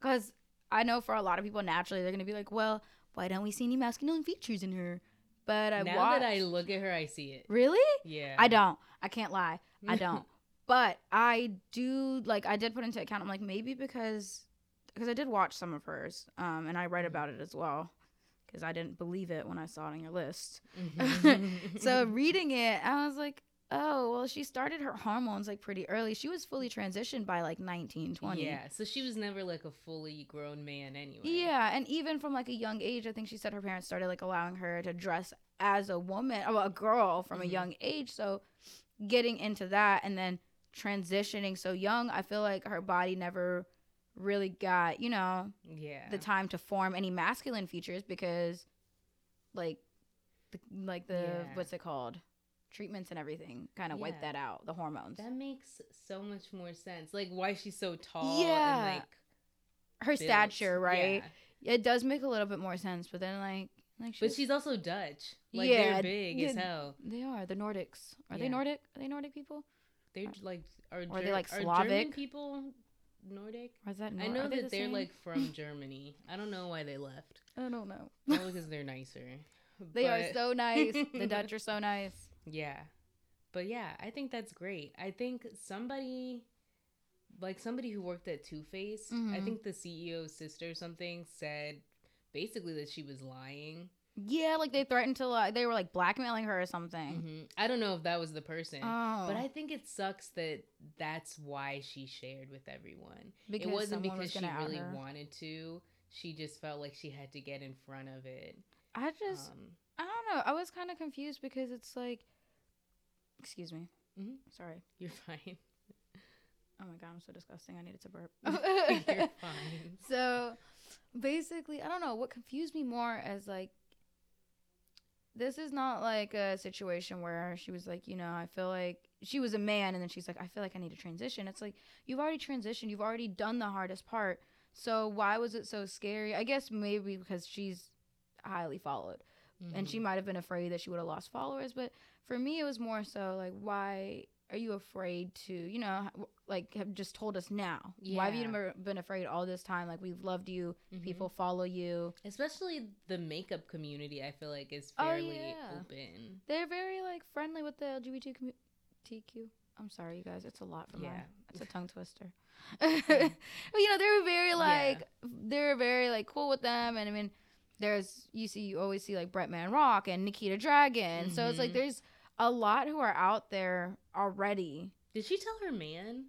because I know for a lot of people, naturally, they're gonna be like, "Well, why don't we see any masculine features in her?" But I now watched. that I look at her, I see it. really, Yeah. I don't. I can't lie. I don't. but I do like. I did put into account. I'm like maybe because because I did watch some of hers, um, and I read about it as well because I didn't believe it when I saw it on your list. Mhm. So reading it, I was like, oh, well, she started her hormones like pretty early. She was fully transitioned by like 19, 20. Yeah, so she was never like a fully grown man anyway. Yeah, and even from like a young age, I think she said her parents started like allowing her to dress as a woman, or a girl from a Mhm. young age. So getting into that and then transitioning so young, I feel like her body never really got, you know, Yeah. the time to form any masculine features because like the, like the Yeah. what's it called? Treatments and everything kind of Yeah. that out, the hormones. that makes so much more sense. Like why she's so tall Yeah. and like her built. stature, right? Yeah. It does make a little bit more sense, but then like like she's, But she's also Dutch. Like Yeah, they're big as hell. They are the Nordics. Are they Nordic? Are they Nordic people? They're uh, like are, are they, Ger- like, are German Slavic? people Nordic? Or is that? I know they that the they're same? like from Germany. I don't know why they left. I don't know. Probably because they're nicer. They are so nice. the Dutch are so nice. Yeah. But yeah, I think that's great. I think somebody like somebody who worked at Too Faced, I Mhm. think the CEO's sister or something said basically that she was lying. Yeah, like they threatened to like they were like blackmailing her or something. hmm I don't know if that was the person. Oh, But I think it sucks that that's why she shared with everyone. because it wasn't because was she really her. wanted to. She just felt like she had to get in front of it. I just Um, I don't know. I was kind of confused because it's like, excuse me. Mhm. Sorry. you're fine. Oh my god, I'm so disgusting. I needed to burp. you're fine. So basically, I don't know what confused me more as like this is not like a situation where she was like, you know, I feel like she was a man and then she's like, I feel like I need to transition. It's like you've already transitioned, you've already done the hardest part. So why was it so scary? I guess maybe because she's highly followed and she Mhm. might have been afraid that she would have lost followers, but for me it was more so like why are you afraid to, you know, like have just told us now? Why have you been afraid all this time? Like we've loved you, Mhm. people follow you. Especially the makeup community, I feel like is Oh, fairly yeah. open. They're very like friendly with the LGBT commu- TQ. I'm sorry, you guys. It's a lot for Yeah. my. It's a tongue twister. but you know, they were very like they were very like cool with them, and I mean, there's you see you always see like Bretman Rock and Nikita Dragon, so it's like Mhm. there's a lot who are out there already. Did she tell her man?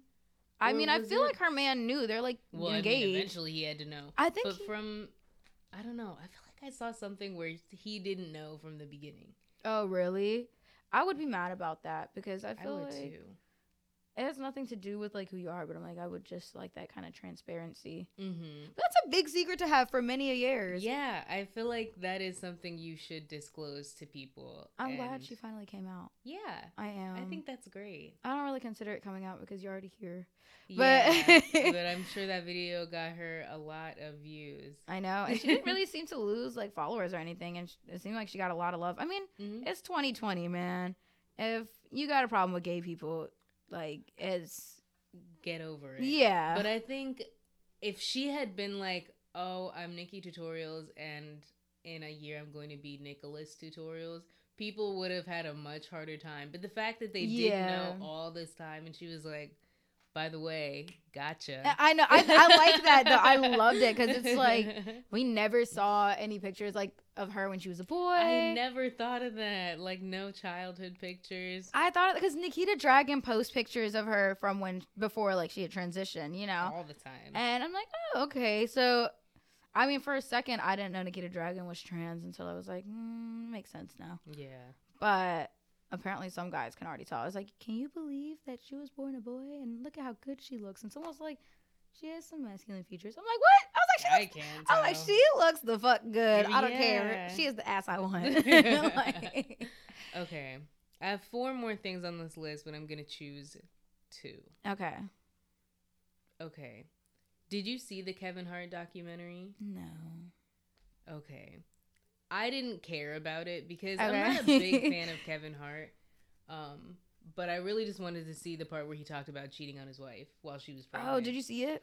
I Or mean, I feel it- like her man knew they're like Well, I engaged. mean, eventually he had to know. I think but he- from, I don't know. I feel like I saw something where he didn't know from the beginning. oh, really? I would be mad about that because I I, feel would like too. It has nothing to do with like who you are, but I'm like I would just like that kind of transparency. Mm-hmm. That's a big secret to have for many a years. Yeah, I feel like that is something you should disclose to people. I'm glad she finally came out. Yeah, I am. I think that's great. I don't really consider it coming out because you're already here. Yeah, But- but I'm sure that video got her a lot of views. I know, and she didn't really seem to lose like followers or anything, and it seemed like she got a lot of love. I mean, Mhm. it's 2020, man. If you got a problem with gay people, like as Get over it. yeah, But I think if she had been like, "Oh, I'm Nikkie Tutorials, and in a year I'm going to be Nicholas Tutorials," people would have had a much harder time. But the fact that they didn't know all this time, and she was like, "By the way, gotcha." I know. I, I like that though. I loved it because it's like we never saw any pictures like of her when she was a boy. I never thought of that. Like no childhood pictures. I thought because Nikita Dragon posts pictures of her from when before like she had transitioned, you know. all the time. And I'm like, oh, okay. So, I mean, for a second, I didn't know Nikita Dragon was trans until I was like, mm, makes sense now. yeah. But apparently, some guys can already tell. I was like, can you believe that she was born a boy? And look at how good she looks. And someone's like, she has some masculine features. I'm like, what? I was like, she I looks. can't. I'm like, she looks the fuck good. I don't care. She is the ass I want. Like- Okay. I have four more things on this list, but I'm gonna choose two. okay. Okay. Did you see the Kevin Hart documentary? No. Okay. I didn't care about it because Okay. I'm not a big fan of Kevin Hart. Um, but I really just wanted to see the part where he talked about cheating on his wife while she was pregnant. Oh, did you see it?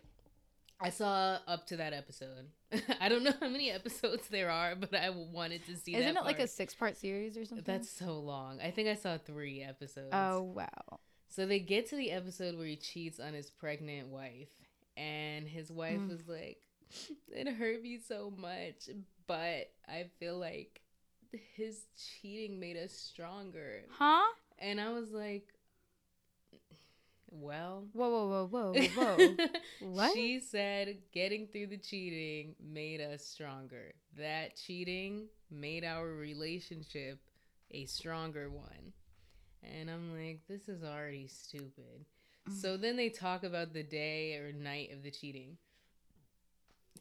I saw up to that episode. I don't know how many episodes there are, but I wanted to see. Isn't that it like a six part series or something? That's so long. I think I saw three episodes. Oh, wow. So they get to the episode where he cheats on his pregnant wife, and his wife Mm. was like, "It hurt me so much, but I feel like his cheating made us stronger." Huh? And I was like, "Well." Whoa, whoa, whoa, whoa, whoa. What? She said getting through the cheating made us stronger. That cheating made our relationship a stronger one. And I'm like, this is already stupid. Mm. So then they talk about the day or night of the cheating.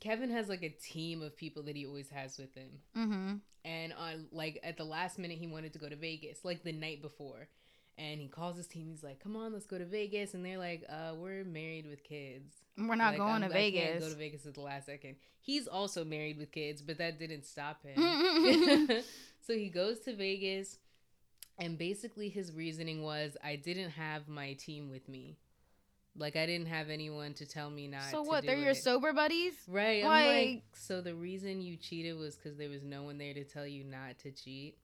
Kevin has like a team of people that he always has with him. mm-hmm. And on like at the last minute he wanted to go to Vegas, like the night before. And he calls his team, he's like, Come on, let's go to Vegas and they're like, uh, we're married with kids. We're not Like, going I'm- to I Vegas. go to Vegas at the last second. He's also married with kids, but that didn't stop him. Mm-hmm. so he goes to Vegas, and basically his reasoning was, I didn't have my team with me. Like I didn't have anyone to tell me not. so what? They're your sober buddies? right. I'm like, like- so the reason you cheated was because there was no one there to tell you not to cheat.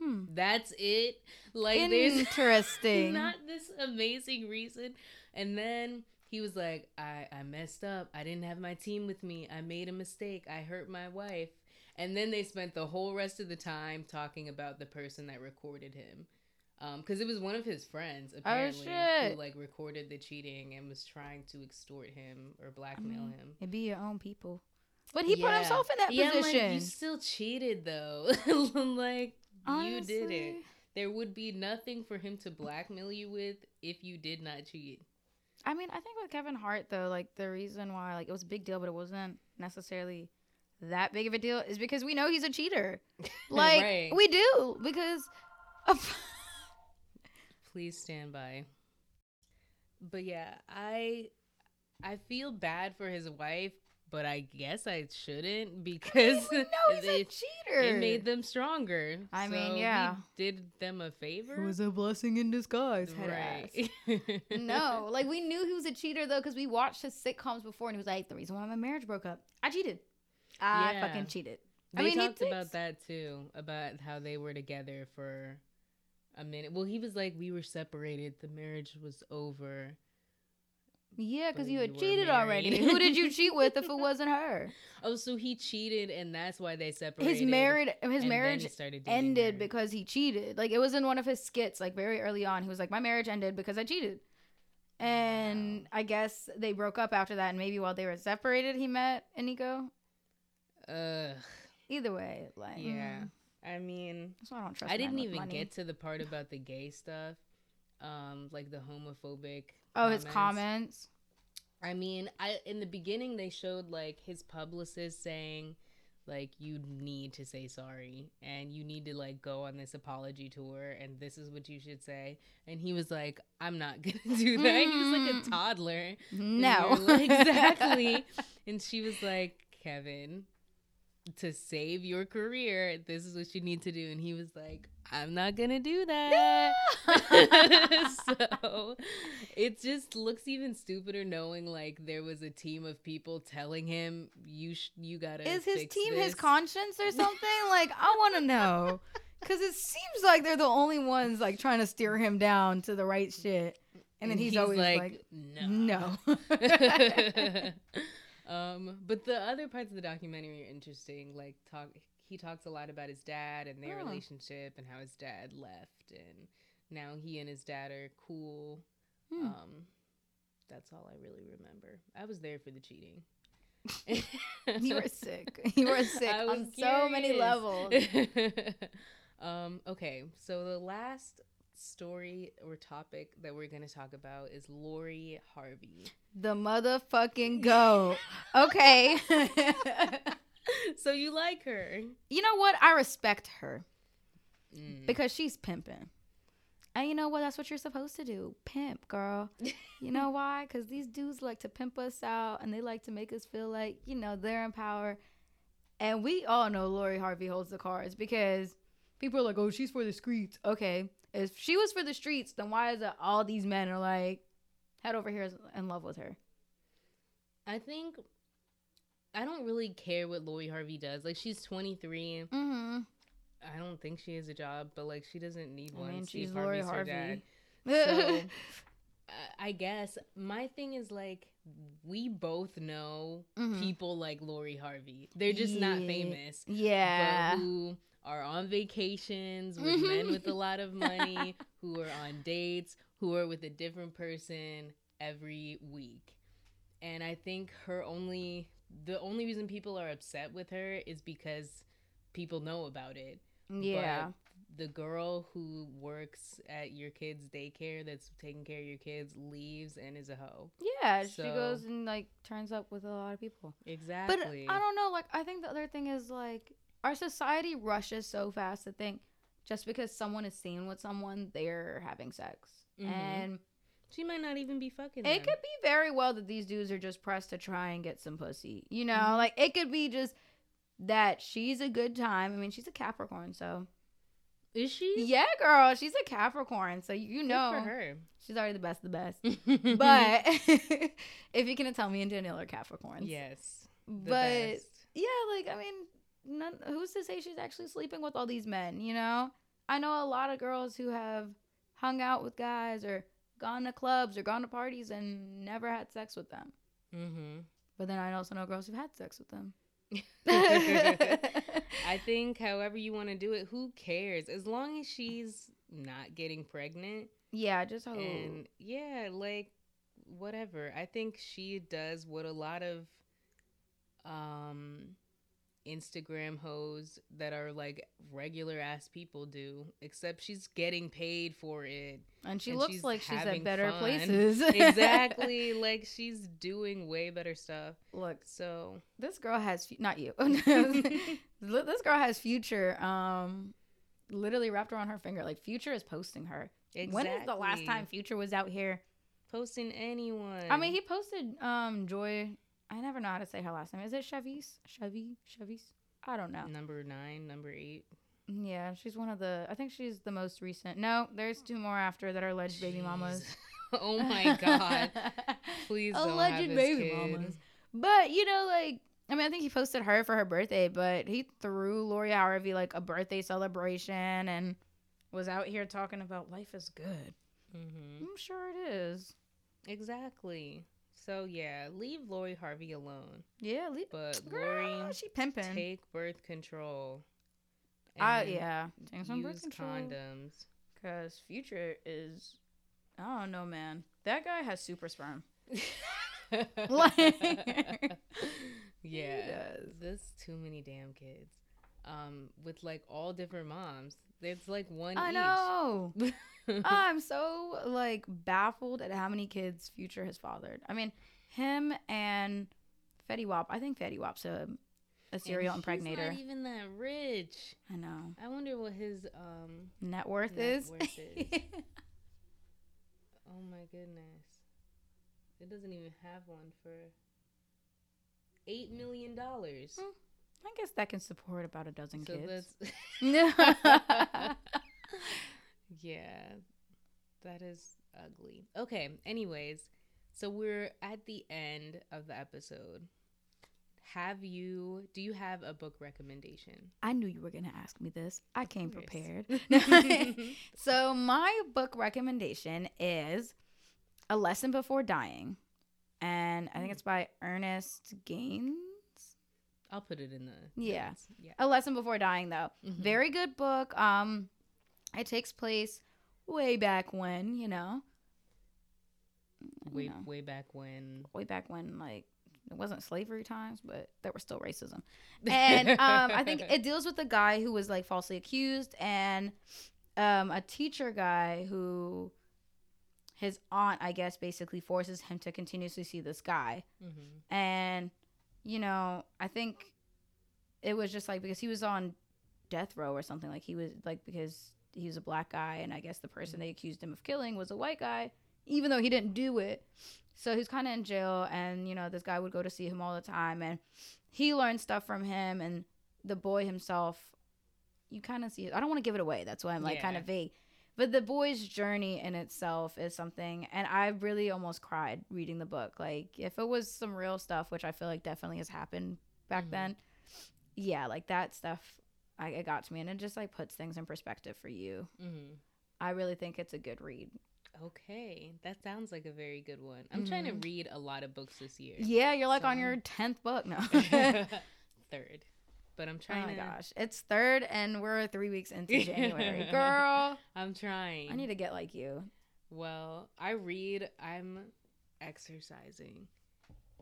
Hmm. That's it. Like Interesting. not this amazing reason. And then he was like, I, I messed up. I didn't have my team with me. I made a mistake. I hurt my wife. And then they spent the whole rest of the time talking about the person that recorded him. Um, because it was one of his friends, oh, apparently, shit. who like recorded the cheating and was trying to extort him or blackmail mean, him. It'd be your own people. But he put himself in that yeah, position. like, you still cheated though. like you did it. There would be nothing for him to blackmail you with if you did not cheat. I mean, I think with Kevin Hart though, like the reason why like it was a big deal, but it wasn't necessarily that big of a deal is because we know he's a cheater. Like Right. we do because of Please stand by. But yeah, I I feel bad for his wife, but I guess I shouldn't because we know he's a cheater. it made them stronger. I mean, So he yeah. did them a favor. It was a blessing in disguise. right. no, like we knew he was a cheater though because we watched his sitcoms before, and he was like, "The reason why my marriage broke up, I cheated. I Yeah. fucking cheated." They I mean, he talked about that too, about how they were together for a minute. Well, he was like, we were separated. The marriage was over. Yeah, because you had cheated already. Who did you cheat with if it wasn't her? Oh, so he cheated, and that's why they separated. His married his marriage started ended her. because he cheated. Like it was in one of his skits, like very early on. He was like, "My marriage ended because I cheated," and Wow. I guess they broke up after that. And maybe while they were separated, he met Eniko. Ugh. Either way, like Yeah. mm, I mean, that's why I don't trust. I didn't even money. get to the part about the gay stuff, um, like the homophobic. Oh, his comments. I mean, I in the beginning they showed like his publicist saying like you need to say sorry and you need to like go on this apology tour and this is what you should say and he was like I'm not going to do that. He was like a Mm. toddler. No, like, exactly. And she was like, "Kevin, to save your career, this is what you need to do." And he was like, "I'm not to do that." so it just looks even stupider knowing like there was a team of people telling him you sh- you gotta Is his team his conscience or something? like I want to know, because it seems like they're the only ones like trying to steer him down to the right shit, and then he's, always like, no no. Um but the other parts of the documentary are interesting like talk he talks a lot about his dad and their Oh. relationship and how his dad left and now he and his dad are cool Hmm. um that's all i really remember i was there for the cheating you were sick. You were sick on was so many levels. um, okay, so the last story or topic that we're going to talk about is Lori Harvey. The motherfucking go. Okay. so you like her? you know what? I respect her Mm. because she's pimping. And you know what? That's what you're supposed to do. Pimp, girl. You know why? Because these dudes like to pimp us out and they like to make us feel like, you know, they're in power. And we all know Lori Harvey holds the cards because people are like, oh, she's for the streets. Okay. If she was for the streets, then why is it all these men are like, head over here in love with her? I think I don't really care what Lori Harvey does. Like she's 23. Mm-hmm. I don't think she has a job, but like she doesn't need I one. mean, Steve she's Lori Harvey's her Harvey. So, I- I guess my thing is like we both know Mhm. people like Lori Harvey. They're just not famous, yeah. but who are on vacations with men with a lot of money, who are on dates, who are with a different person every week. And I think her only the only reason people are upset with her is because people know about it. yeah. But the girl who works at your kid's daycare that's taking care of your kids leaves and is a hoe. Yeah, she goes and like turns up with a lot of people. Exactly. But I don't know. Like, I think the other thing is like our society rushes so fast to think just because someone is seen with someone, they're having sex, Mhm. and she might not even be fucking. it them. could be very well that these dudes are just pressed to try and get some pussy. You know, Mhm. like it could be just that she's a good time. I mean, she's a Capricorn, so Is she? yeah, girl, she's a Capricorn, so you Good know for her. she's already the best of the best. But if you can tell me and Danielle are Capricorns, yes, the but best. yeah, like I mean, none, who's to say she's actually sleeping with all these men? You know, I know a lot of girls who have hung out with guys or gone to clubs or gone to parties and never had sex with them. Mm-hmm. But then I also know girls who've had sex with them. I think, however you want to do it, who cares? As long as she's not getting pregnant, yeah, just hope. and yeah, like whatever. I think she does what a lot of um Instagram hoes that are like regular ass people do, except she's getting paid for it. and she and looks she's like she's at better fun. places. exactly. like she's doing way better stuff. Look, So this girl has not you. this girl has Future. Um, literally wrapped around her finger. Like Future is posting her. When is the last time Future was out here? posting anyone? I mean, he posted um Joy. I never know how to say her last name. Is it Chevy's? Chevy? Chevy's? I don't know. number nine, number eight. Yeah, she's one of the. I think she's the most recent. No, there's two more after that are alleged baby mamas. Oh my god! Please don't alleged baby kid. mamas. But you know, like I mean, I think he posted her for her birthday, but he threw Lori Harvey like a birthday celebration and was out here talking about life is good. Mm-hmm. I'm sure it is. Exactly. So yeah, leave Lori Harvey alone. Yeah, le- But girl, Lori, she pimping. take birth control. Uh, yeah, take some birth control. condoms. Cause Future is, I don't know, man. That guy has super sperm. Like- yeah, there's too many damn kids. Um, with like all different moms. It's like one I each. know. I'm so like baffled at how many kids Future has fathered. I mean, him and Fetty Wap. I think Fetty Wap's a a serial and impregnator. He's not even that rich. I know. I wonder what his um. Net worth Net is. worth is. Oh my goodness, it doesn't even have one for eight million dollars. Hmm, I guess that can support about a dozen So kids. that's yeah, that is ugly. Okay. Anyways, so we're at the end of the episode. Have you? Do you have a book recommendation? I knew you were going to ask me this. I came prepared. so, my book recommendation is A Lesson Before Dying. And I think mm. it's by Ernest Gaines. I'll put it in the Yeah. notes. yeah. A Lesson Before Dying, though. Mhm. Very good book. Um, It takes place way back when, you know. you Way know, way back when. way back when, like, it wasn't slavery times, but there was still racism. and um, I think it deals with a guy who was like falsely accused and um, a teacher guy who his aunt, I guess, basically forces him to continuously see this guy. Mhm. And you know, I think it was just like because he was on death row or something. Like he was like because he was a black guy, and I guess the person they accused him of killing was a white guy, even though he didn't do it. So he's kind of in jail, and you know, this guy would go to see him all the time, and he learned stuff from him, and the boy himself. You kind of see. I don't want to give it away. That's why I'm like kind of vague. But the boy's journey in itself is something, and I really almost cried reading the book. Like, if it was some real stuff, which I feel like definitely has happened back Mhm. then, yeah, like that stuff, I, it got to me, and it just like puts things in perspective for you. Mhm. I really think it's a good read. Okay, that sounds like a very good one. I'm trying to Mhm. read a lot of books this year. Yeah, you're like on your tenth book now. Third, but I'm trying. oh my to. gosh, it's third, and we're three weeks into January, girl. I'm trying. I need to get like you. Well, I read. I'm exercising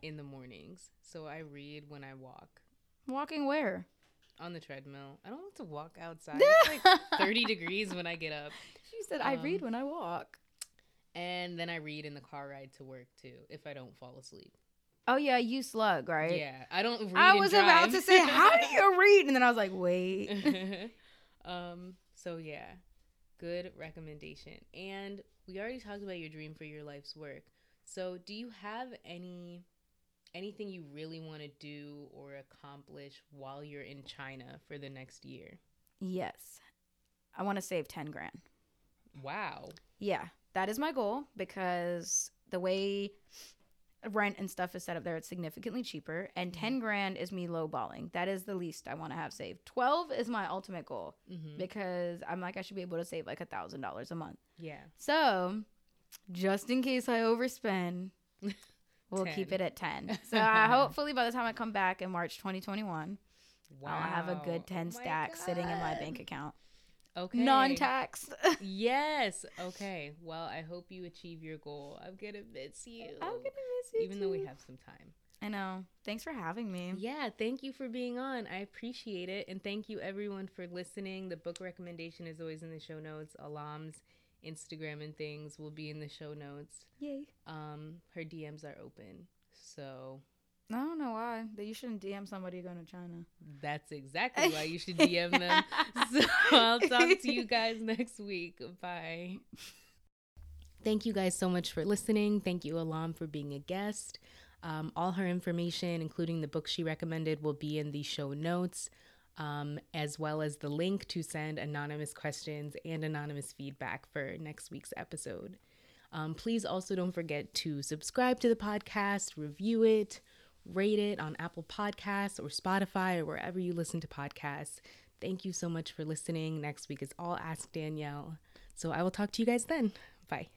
in the mornings, so I read when I walk Walking where? on the treadmill. I don't like to walk outside. It's like 30 degrees when I get up, She said, "I read Um, when I walk." and then I read in the car ride to work too if I don't fall asleep. Oh yeah, you slug, right? Yeah, I don't read. I was about to say, how do you read? And then I was like, wait. um. So yeah, good recommendation. And we already talked about your dream for your life's work. So do you have any anything you really want to do or accomplish while you're in China for the next year? yes, I want to save ten grand. Wow. Yeah, that is my goal because the way rent and stuff is set up there, it's significantly cheaper. And 10 grand is me lowballing. That is the least I want to have saved. 12 is my ultimate goal Mm-hmm. because I'm like, I should be able to save like a thousand dollars a month. Yeah. So, just in case I overspend, we'll keep it at 10. So, uh, hopefully, by the time I come back in March 2021, Wow. I'll have a good 10 Oh stack sitting in my bank account, Okay. non taxed. Yes. Okay. Well, I hope you achieve your goal. I'm gonna miss you. I'm gonna miss you. even though we have some time. I know. Thanks for having me. Yeah, thank you for being on. I appreciate it. And thank you everyone for listening. The book recommendation is always in the show notes. Alam's Instagram and things will be in the show notes. Yay. Um, her DMs are open. So I don't know why. That you shouldn't DM somebody going to China. that's exactly why you should DM them. So I'll talk to you guys next week. Bye. Thank you guys so much for listening. Thank you, Alam, for being a guest. Um, all her information, including the book she recommended, will be in the show notes, um, as well as the link to send anonymous questions and anonymous feedback for next week's episode. Um, please also don't forget to subscribe to the podcast, review it, rate it on Apple Podcasts or Spotify or wherever you listen to podcasts. Thank you so much for listening. Next week is all Ask Danielle. So I will talk to you guys then. Bye.